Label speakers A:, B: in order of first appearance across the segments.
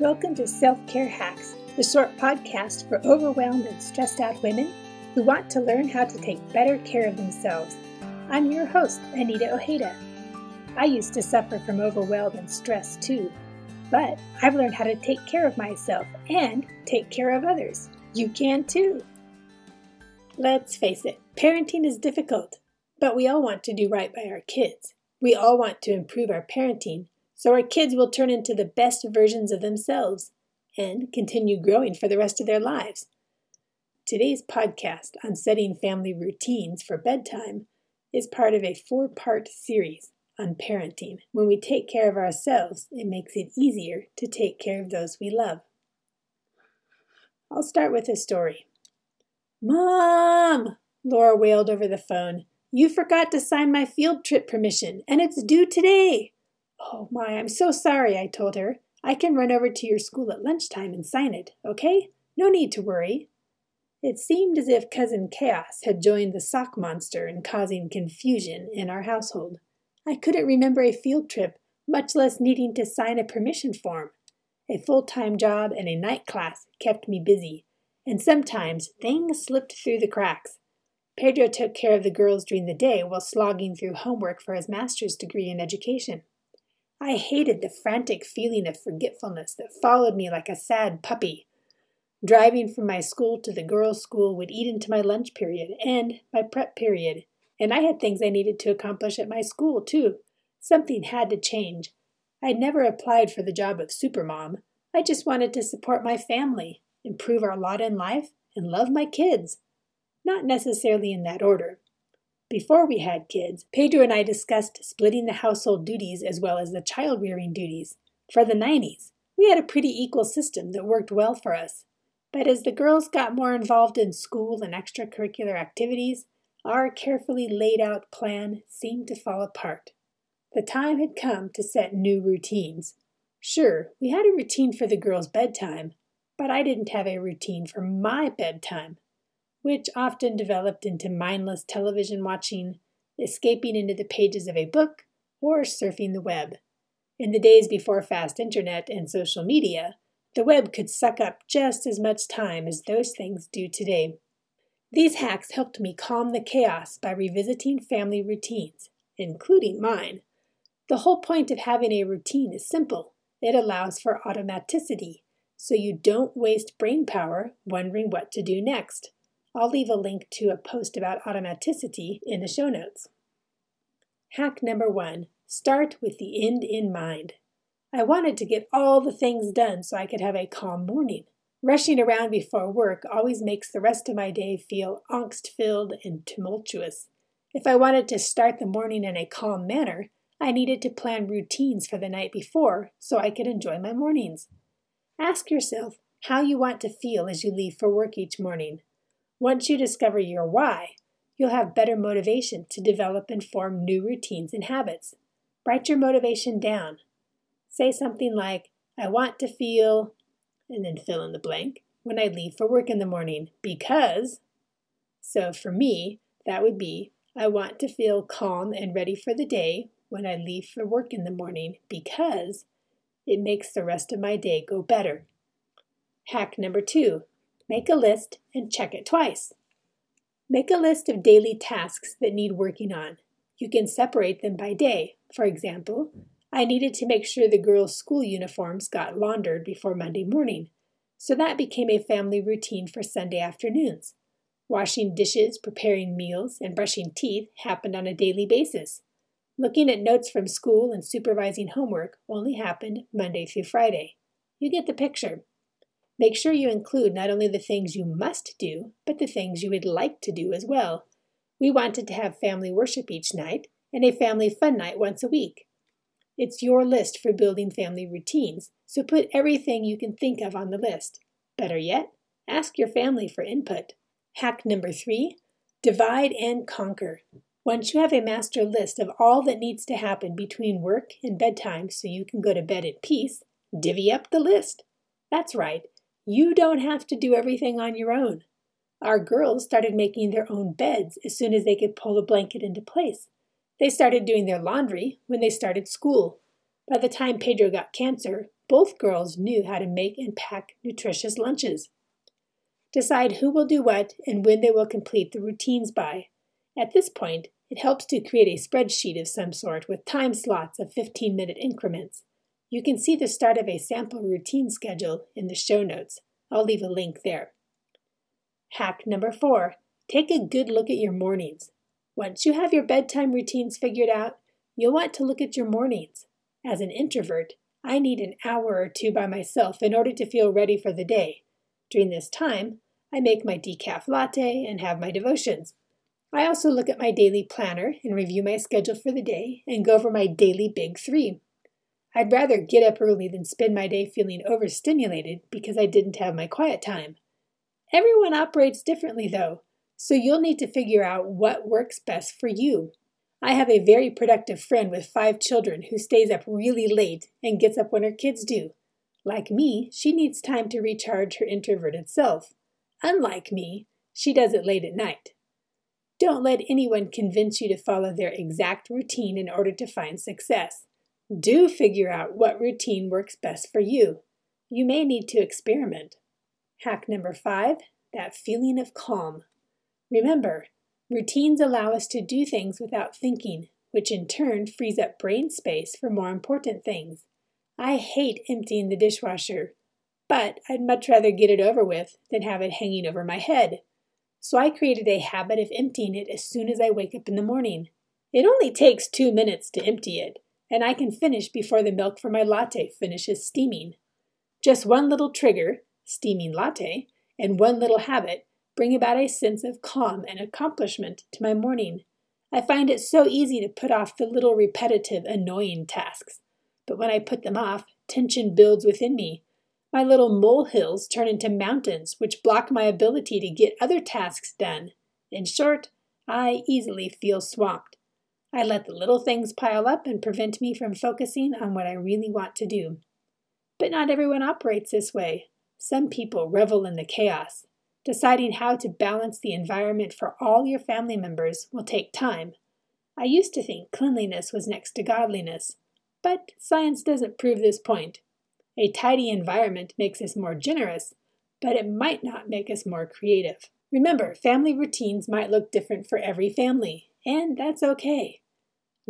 A: Welcome to Self Care Hacks, the short podcast for overwhelmed and stressed out women who want to learn how to take better care of themselves. I'm your host, Anita Ojeda. I used to suffer from overwhelm and stress too, but I've learned how to take care of myself and take care of others. You can too. Let's face it, parenting is difficult, but we all want to do right by our kids. We all want to improve our parenting so our kids will turn into the best versions of themselves and continue growing for the rest of their lives. Today's podcast on setting family routines for bedtime is part of a four part series on parenting. When we take care of ourselves, it makes it easier to take care of those we love. I'll start with a story. Mom! Laura wailed over the phone. You forgot to sign my field trip permission, and it's due today. Oh my, I'm so sorry, I told her. I can run over to your school at lunchtime and sign it, okay? No need to worry. It seemed as if Cousin Chaos had joined the sock monster in causing confusion in our household. I couldn't remember a field trip, much less needing to sign a permission form. A full time job and a night class kept me busy, and sometimes things slipped through the cracks. Pedro took care of the girls during the day while slogging through homework for his master's degree in education. I hated the frantic feeling of forgetfulness that followed me like a sad puppy. Driving from my school to the girls' school would eat into my lunch period and my prep period, and I had things I needed to accomplish at my school, too. Something had to change. I'd never applied for the job of supermom. I just wanted to support my family, improve our lot in life, and love my kids. Not necessarily in that order. Before we had kids, Pedro and I discussed splitting the household duties as well as the child rearing duties. For the 90s, we had a pretty equal system that worked well for us. But as the girls got more involved in school and extracurricular activities, our carefully laid out plan seemed to fall apart. The time had come to set new routines. Sure, we had a routine for the girls' bedtime, but I didn't have a routine for my bedtime which often developed into mindless television watching, escaping into the pages of a book, or surfing the web. In the days before fast internet and social media, the web could suck up just as much time as those things do today. These hacks helped me calm the chaos by revisiting family routines, including mine. The whole point of having a routine is simple it allows for automaticity, so you don't waste brain power wondering what to do next. I'll leave a link to a post about automaticity in the show notes. Hack number one start with the end in mind. I wanted to get all the things done so I could have a calm morning. Rushing around before work always makes the rest of my day feel angst filled and tumultuous. If I wanted to start the morning in a calm manner, I needed to plan routines for the night before so I could enjoy my mornings. Ask yourself how you want to feel as you leave for work each morning. Once you discover your why, you'll have better motivation to develop and form new routines and habits. Write your motivation down. Say something like, I want to feel, and then fill in the blank, when I leave for work in the morning because. So for me, that would be, I want to feel calm and ready for the day when I leave for work in the morning because it makes the rest of my day go better. Hack number two Make a list and check it twice. Make a list of daily tasks that need working on. You can separate them by day. For example, I needed to make sure the girls' school uniforms got laundered before Monday morning, so that became a family routine for Sunday afternoons. Washing dishes, preparing meals, and brushing teeth happened on a daily basis. Looking at notes from school and supervising homework only happened Monday through Friday. You get the picture. Make sure you include not only the things you must do, but the things you would like to do as well. We wanted to have family worship each night and a family fun night once a week. It's your list for building family routines, so put everything you can think of on the list. Better yet, ask your family for input. Hack number three divide and conquer. Once you have a master list of all that needs to happen between work and bedtime so you can go to bed at peace, divvy up the list. That's right, you don't have to do everything on your own. Our girls started making their own beds as soon as they could pull a blanket into place. They started doing their laundry when they started school. By the time Pedro got cancer, both girls knew how to make and pack nutritious lunches. Decide who will do what and when they will complete the routines by. At this point, it helps to create a spreadsheet of some sort with time slots of 15 minute increments. You can see the start of a sample routine schedule in the show notes. I'll leave a link there. Hack number four take a good look at your mornings. Once you have your bedtime routines figured out, you'll want to look at your mornings. As an introvert, I need an hour or two by myself in order to feel ready for the day. During this time, I make my decaf latte and have my devotions. I also look at my daily planner and review my schedule for the day and go over my daily big three. I'd rather get up early than spend my day feeling overstimulated because I didn't have my quiet time. Everyone operates differently, though, so you'll need to figure out what works best for you. I have a very productive friend with five children who stays up really late and gets up when her kids do. Like me, she needs time to recharge her introverted self. Unlike me, she does it late at night. Don't let anyone convince you to follow their exact routine in order to find success. Do figure out what routine works best for you. You may need to experiment. Hack number five that feeling of calm. Remember, routines allow us to do things without thinking, which in turn frees up brain space for more important things. I hate emptying the dishwasher, but I'd much rather get it over with than have it hanging over my head so I created a habit of emptying it as soon as I wake up in the morning. It only takes two minutes to empty it, and I can finish before the milk for my latte finishes steaming. Just one little trigger, steaming latte, and one little habit bring about a sense of calm and accomplishment to my morning. I find it so easy to put off the little repetitive, annoying tasks. But when I put them off, tension builds within me, my little molehills turn into mountains, which block my ability to get other tasks done. In short, I easily feel swamped. I let the little things pile up and prevent me from focusing on what I really want to do. But not everyone operates this way. Some people revel in the chaos. Deciding how to balance the environment for all your family members will take time. I used to think cleanliness was next to godliness, but science doesn't prove this point. A tidy environment makes us more generous, but it might not make us more creative. Remember, family routines might look different for every family, and that's okay.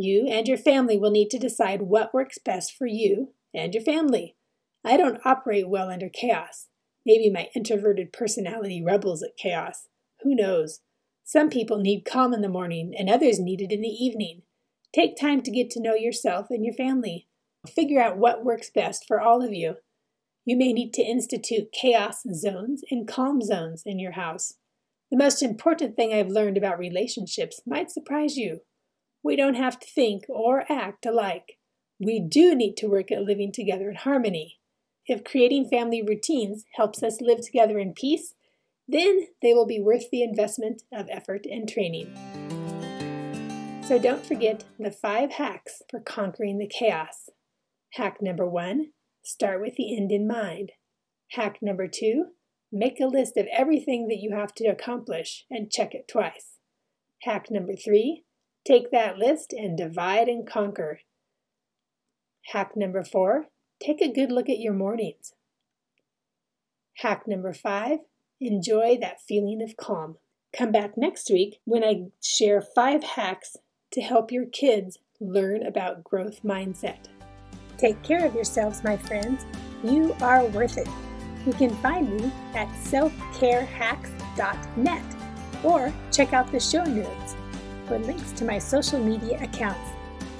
A: You and your family will need to decide what works best for you and your family. I don't operate well under chaos. Maybe my introverted personality rebels at chaos. Who knows? Some people need calm in the morning, and others need it in the evening. Take time to get to know yourself and your family. Figure out what works best for all of you. You may need to institute chaos zones and calm zones in your house. The most important thing I've learned about relationships might surprise you. We don't have to think or act alike. We do need to work at living together in harmony. If creating family routines helps us live together in peace, then they will be worth the investment of effort and training. So don't forget the five hacks for conquering the chaos. Hack number one start with the end in mind. Hack number two make a list of everything that you have to accomplish and check it twice. Hack number three take that list and divide and conquer. Hack number four take a good look at your mornings. Hack number five enjoy that feeling of calm. Come back next week when I share five hacks to help your kids learn about growth mindset. Take care of yourselves, my friends. You are worth it. You can find me at selfcarehacks.net or check out the show notes links to my social media accounts.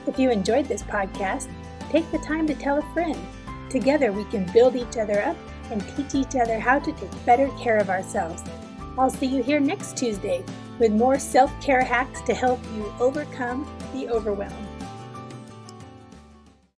A: If you enjoyed this podcast, take the time to tell a friend. Together we can build each other up and teach each other how to take better care of ourselves. I'll see you here next Tuesday with more self care hacks to help you overcome the overwhelm.